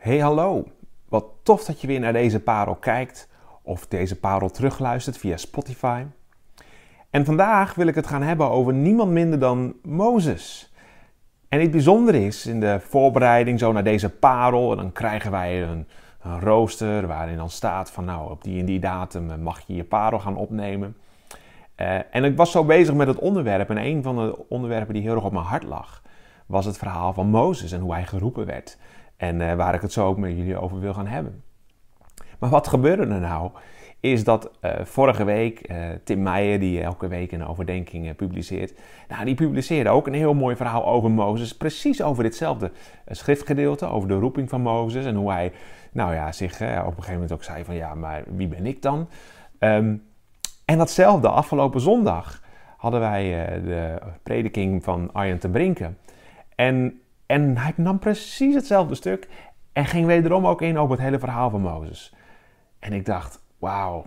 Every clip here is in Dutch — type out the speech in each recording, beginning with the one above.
Hey hallo, wat tof dat je weer naar deze parel kijkt of deze parel terugluistert via Spotify. En vandaag wil ik het gaan hebben over niemand minder dan Mozes. En het bijzondere is, in de voorbereiding zo naar deze parel, dan krijgen wij een, rooster waarin dan staat van nou op die en die datum mag je je parel gaan opnemen. Uh, en ik was zo bezig met het onderwerp en een van de onderwerpen die heel erg op mijn hart lag was het verhaal van Mozes en hoe hij geroepen werd. En uh, waar ik het zo ook met jullie over wil gaan hebben. Maar wat gebeurde er nou? Is dat uh, vorige week uh, Tim Meijer, die elke week een overdenking publiceert, nou, die publiceerde ook een heel mooi verhaal over Mozes. Precies over ditzelfde schriftgedeelte, over de roeping van Mozes en hoe hij, nou ja, zich op een gegeven moment ook zei van ja, maar wie ben ik dan? Um, en datzelfde, afgelopen zondag hadden wij de prediking van Arjen te Brinken. En, en hij nam precies hetzelfde stuk en ging wederom ook in op het hele verhaal van Mozes. En ik dacht, wauw,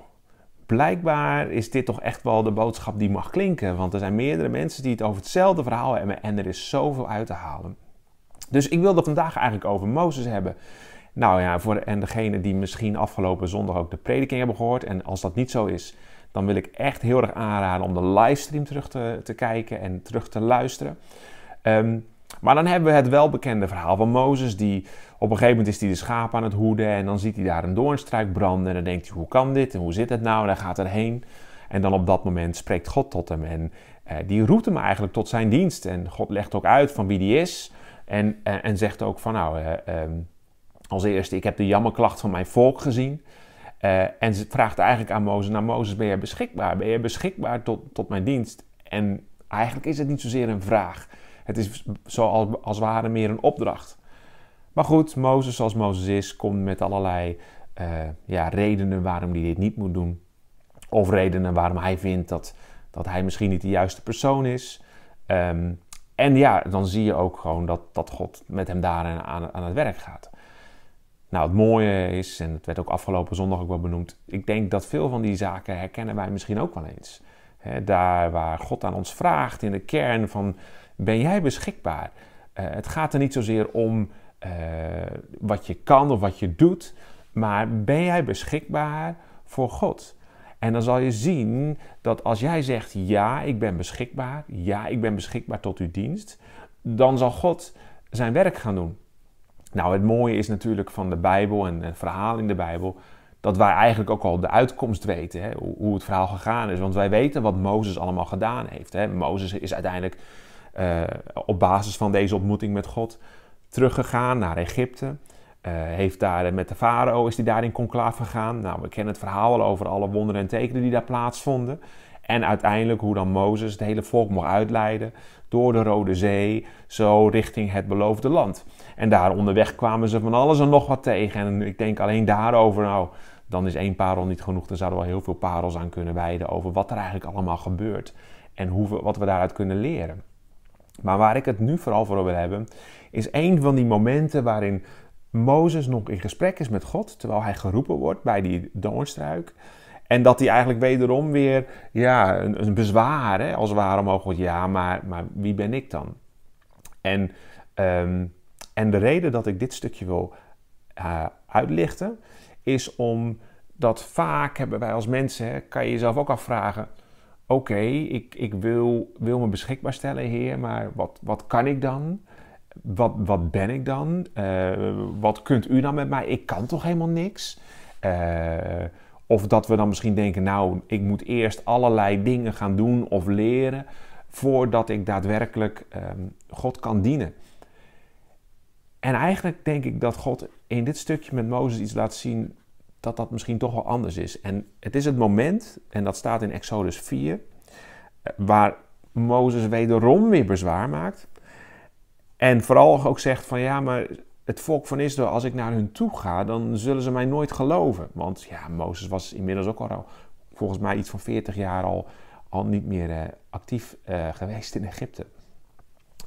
blijkbaar is dit toch echt wel de boodschap die mag klinken. Want er zijn meerdere mensen die het over hetzelfde verhaal hebben en er is zoveel uit te halen. Dus ik wilde vandaag eigenlijk over Mozes hebben. Nou ja, voor en degene die misschien afgelopen zondag ook de prediking hebben gehoord. En als dat niet zo is, dan wil ik echt heel erg aanraden om de livestream terug te, te kijken en terug te luisteren. Um, maar dan hebben we het welbekende verhaal van Mozes, die op een gegeven moment is hij de schaap aan het hoeden en dan ziet hij daar een doornstruik branden en dan denkt hij, hoe kan dit en hoe zit het nou? En hij gaat erheen en dan op dat moment spreekt God tot hem en eh, die roept hem eigenlijk tot zijn dienst en God legt ook uit van wie die is en, eh, en zegt ook van nou, eh, ehm, als eerste, ik heb de jammerklacht van mijn volk gezien. Uh, en ze vraagt eigenlijk aan Mozes, nou Mozes, ben je beschikbaar? Ben je beschikbaar tot, tot mijn dienst? En eigenlijk is het niet zozeer een vraag. Het is zoals als ware meer een opdracht. Maar goed, Mozes zoals Mozes is, komt met allerlei uh, ja, redenen waarom hij dit niet moet doen. Of redenen waarom hij vindt dat, dat hij misschien niet de juiste persoon is. Um, en ja, dan zie je ook gewoon dat, dat God met hem daar aan, aan het werk gaat. Nou, het mooie is, en het werd ook afgelopen zondag ook wel benoemd, ik denk dat veel van die zaken herkennen wij misschien ook wel eens. Daar waar God aan ons vraagt in de kern van ben jij beschikbaar? Uh, het gaat er niet zozeer om uh, wat je kan of wat je doet, maar ben jij beschikbaar voor God? En dan zal je zien dat als jij zegt ja, ik ben beschikbaar, ja, ik ben beschikbaar tot uw dienst, dan zal God zijn werk gaan doen. Nou, het mooie is natuurlijk van de Bijbel en het verhaal in de Bijbel dat wij eigenlijk ook al de uitkomst weten, hè, hoe het verhaal gegaan is. Want wij weten wat Mozes allemaal gedaan heeft. Hè. Mozes is uiteindelijk uh, op basis van deze ontmoeting met God teruggegaan naar Egypte. Uh, heeft daar met de farao is hij daar in conclave gegaan. Nou, we kennen het verhaal al over alle wonderen en tekenen die daar plaatsvonden. En uiteindelijk hoe dan Mozes het hele volk mocht uitleiden door de Rode Zee, zo richting het beloofde land. En daar onderweg kwamen ze van alles en nog wat tegen. En ik denk alleen daarover, nou, dan is één parel niet genoeg. Er zouden wel heel veel parels aan kunnen wijden over wat er eigenlijk allemaal gebeurt. En hoe wat we daaruit kunnen leren. Maar waar ik het nu vooral voor wil hebben, is een van die momenten waarin Mozes nog in gesprek is met God, terwijl hij geroepen wordt bij die doornstruik. En dat hij eigenlijk wederom weer ja, een, een bezwaar, hè, als het ware omhoog wordt. Ja, maar, maar wie ben ik dan? En, um, en de reden dat ik dit stukje wil uh, uitlichten, is omdat vaak hebben wij als mensen, kan je jezelf ook afvragen oké, ik, ik wil, wil me beschikbaar stellen, Heer, maar wat, wat kan ik dan? Wat, wat ben ik dan? Uh, wat kunt u dan met mij? Ik kan toch helemaal niks? Uh, of dat we dan misschien denken, nou, ik moet eerst allerlei dingen gaan doen of leren voordat ik daadwerkelijk um, God kan dienen. En eigenlijk denk ik dat God in dit stukje met Mozes iets laat zien dat dat misschien toch wel anders is. En het is het moment, en dat staat in Exodus 4, waar Mozes wederom weer bezwaar maakt. En vooral ook zegt van ja, maar het volk van Israël, als ik naar hun toe ga, dan zullen ze mij nooit geloven. Want ja, Mozes was inmiddels ook al volgens mij iets van 40 jaar al, al niet meer uh, actief uh, geweest in Egypte.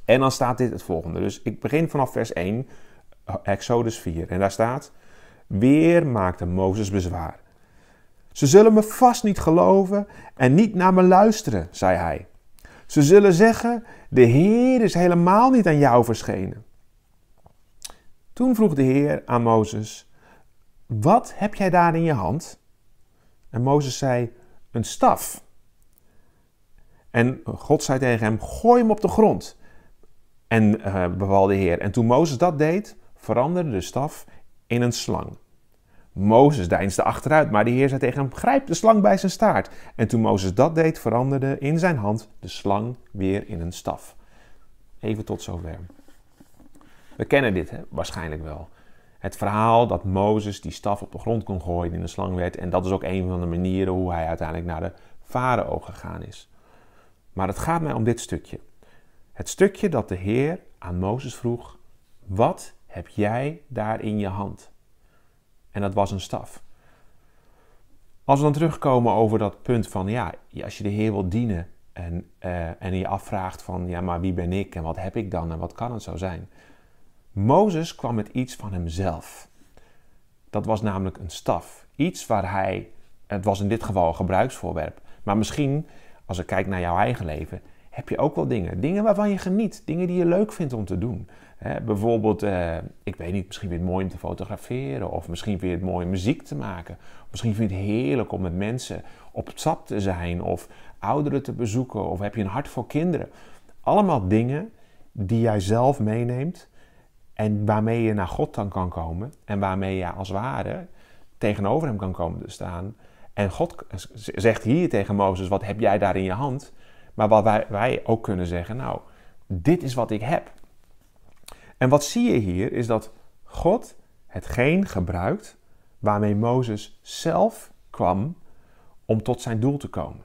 En dan staat dit het volgende. Dus ik begin vanaf vers 1, Exodus 4. En daar staat: Weer maakte Mozes bezwaar. Ze zullen me vast niet geloven en niet naar me luisteren, zei hij. Ze zullen zeggen: De Heer is helemaal niet aan jou verschenen. Toen vroeg de Heer aan Mozes: Wat heb jij daar in je hand? En Mozes zei: Een staf. En God zei tegen hem: Gooi hem op de grond. En uh, beval de Heer. En toen Mozes dat deed, veranderde de staf in een slang. Mozes deinsde achteruit, maar de Heer zei tegen hem: Grijp de slang bij zijn staart. En toen Mozes dat deed, veranderde in zijn hand de slang weer in een staf. Even tot zover. We kennen dit hè? waarschijnlijk wel. Het verhaal dat Mozes die staf op de grond kon gooien in de slang werd. En dat is ook een van de manieren hoe hij uiteindelijk naar de farao gegaan is. Maar het gaat mij om dit stukje. Het stukje dat de Heer aan Mozes vroeg: Wat heb jij daar in je hand? En dat was een staf. Als we dan terugkomen over dat punt van ja, als je de Heer wilt dienen en, uh, en je afvraagt van ja, maar wie ben ik en wat heb ik dan en wat kan het zo zijn? Mozes kwam met iets van hemzelf. Dat was namelijk een staf. Iets waar hij, het was in dit geval een gebruiksvoorwerp. Maar misschien, als ik kijk naar jouw eigen leven, heb je ook wel dingen. Dingen waarvan je geniet. Dingen die je leuk vindt om te doen. bijvoorbeeld, eh, ik weet niet, misschien vind je het mooi om te fotograferen. Of misschien vind je het mooi om muziek te maken. Misschien vind je het heerlijk om met mensen op stap te zijn. Of ouderen te bezoeken. Of heb je een hart voor kinderen. Allemaal dingen die jij zelf meeneemt en waarmee je naar God dan kan komen. En waarmee je als ware tegenover hem kan komen te staan. En God zegt hier tegen Mozes: Wat heb jij daar in je hand? Maar wat wij, ook kunnen zeggen: Nou, dit is wat ik heb. En wat zie je hier is dat God hetgeen gebruikt waarmee Mozes zelf kwam om tot zijn doel te komen.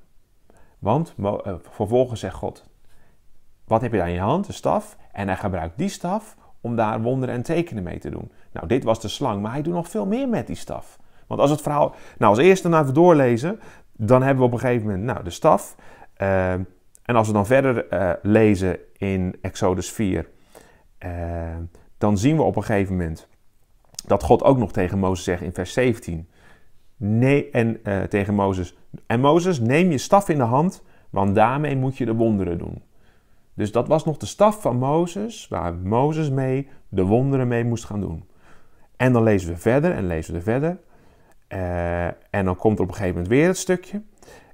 Want uh, vervolgens zegt God: Wat heb je daar in je hand? De staf. En hij gebruikt die staf om daar wonderen en tekenen mee te doen. Nou, dit was de slang, maar hij doet nog veel meer met die staf. Want als het verhaal. Nou, als eerste dan even doorlezen, dan hebben we op een gegeven moment nou, de staf. Uh, en als we dan verder uh, lezen in Exodus 4, uh, dan zien we op een gegeven moment dat God ook nog tegen Mozes zegt in vers 17. Nee, en tegen Mozes. En Mozes, neem je staf in de hand, want daarmee moet je de wonderen doen. Dus dat was nog de staf van Mozes, waar Mozes mee de wonderen mee moest gaan doen. En dan lezen we verder en lezen we verder. En dan komt er op een gegeven moment weer het stukje.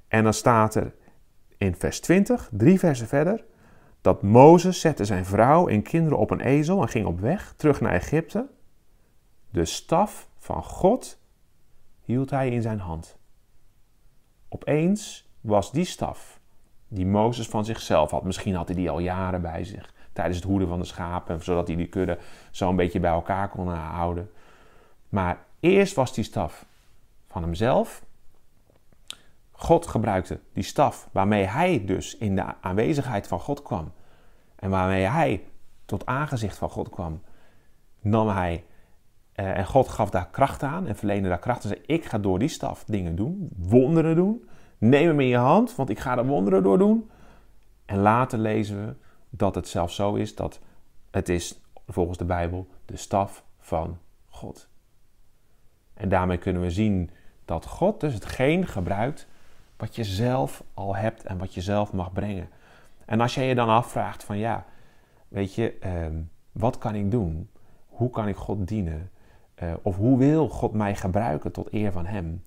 En dan staat er in vers 20, drie versen verder, dat Mozes zette zijn vrouw en kinderen op een ezel en ging op weg terug naar Egypte. De staf van God hield hij in zijn hand. Opeens was die staf die Mozes van zichzelf had. Misschien had hij die al jaren bij zich tijdens het hoeden van de schapen, zodat hij die kudde zo een beetje bij elkaar kon houden. Maar eerst was die staf van hemzelf. God gebruikte die staf waarmee hij dus in de aanwezigheid van God kwam. En waarmee hij tot aangezicht van God kwam, nam hij eh, en God gaf daar kracht aan en verleende daar kracht en zei: Ik ga door die staf dingen doen, wonderen doen. Neem hem in je hand, want ik ga er wonderen door doen. En later lezen we dat het zelfs zo is dat het is, volgens de Bijbel, de staf van God. En daarmee kunnen we zien dat God dus hetgeen gebruikt wat je zelf al hebt en wat je zelf mag brengen. En als jij je dan afvraagt van ja, weet je, ehm, wat kan ik doen? Hoe kan ik God dienen? Uh, of hoe wil God mij gebruiken tot eer van Hem?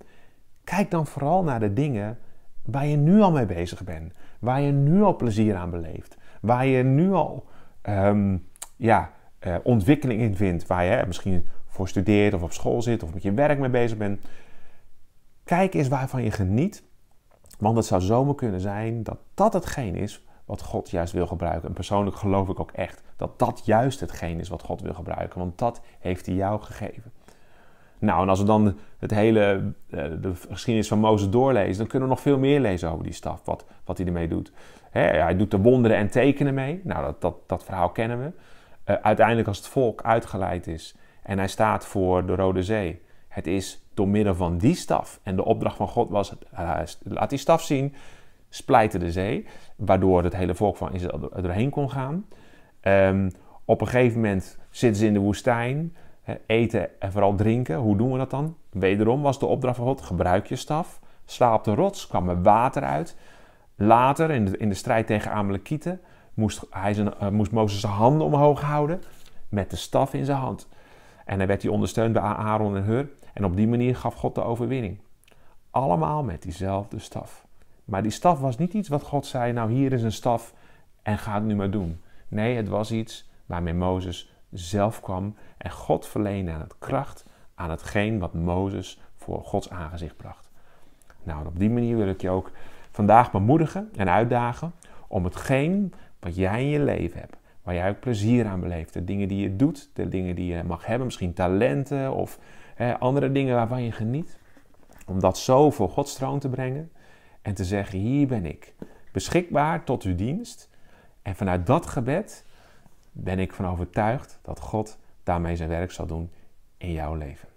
Kijk dan vooral naar de dingen waar je nu al mee bezig bent. Waar je nu al plezier aan beleeft. Waar je nu al um, ja, uh, ontwikkeling in vindt. Waar je misschien voor studeert of op school zit of met je werk mee bezig bent. Kijk eens waarvan je geniet. Want het zou zomaar kunnen zijn dat dat hetgeen is wat God juist wil gebruiken. En persoonlijk geloof ik ook echt dat dat juist hetgeen is wat God wil gebruiken. Want dat heeft hij jou gegeven. Nou, en als we dan het hele, eh, de geschiedenis van Mozes doorlezen, dan kunnen we nog veel meer lezen over die staf, wat, wat hij ermee doet. hij doet de wonderen en tekenen mee. Nou, dat, dat, dat verhaal kennen we. Uh, uiteindelijk als het volk uitgeleid is en hij staat voor de Rode Zee. Het is door middel van die staf. En de opdracht van God was, uh, laat die staf zien, splijten de zee. Waardoor het hele volk van Israël er doorheen kon gaan. Um, op een gegeven moment zitten ze in de woestijn eten en vooral drinken. Hoe doen we dat dan? Wederom was de opdracht van God: gebruik je staf. Sla op de rots, kwam er water uit. Later, in de, in de strijd tegen Amalekieten, moest, hij zijn, uh, moest Mozes zijn handen omhoog houden met de staf in zijn hand. En dan werd hij ondersteund bij Aaron en Hur. En op die manier gaf God de overwinning. Allemaal met diezelfde staf. Maar die staf was niet iets wat God zei, nou hier is een staf en ga het nu maar doen. Nee, het was iets waarmee Mozes zelf kwam en God verleende aan het kracht aan hetgeen wat Mozes voor Gods aangezicht bracht. Nou, op die manier wil ik je ook vandaag bemoedigen en uitdagen om hetgeen wat jij in je leven hebt, waar jij ook plezier aan beleeft, de dingen die je doet, de dingen die je mag hebben, misschien talenten of andere dingen waarvan je geniet, om dat zo voor Gods troon te brengen en te zeggen: Hier ben ik, beschikbaar tot uw dienst. En vanuit dat gebed ben ik van overtuigd dat God daarmee zijn werk zal doen in jouw leven.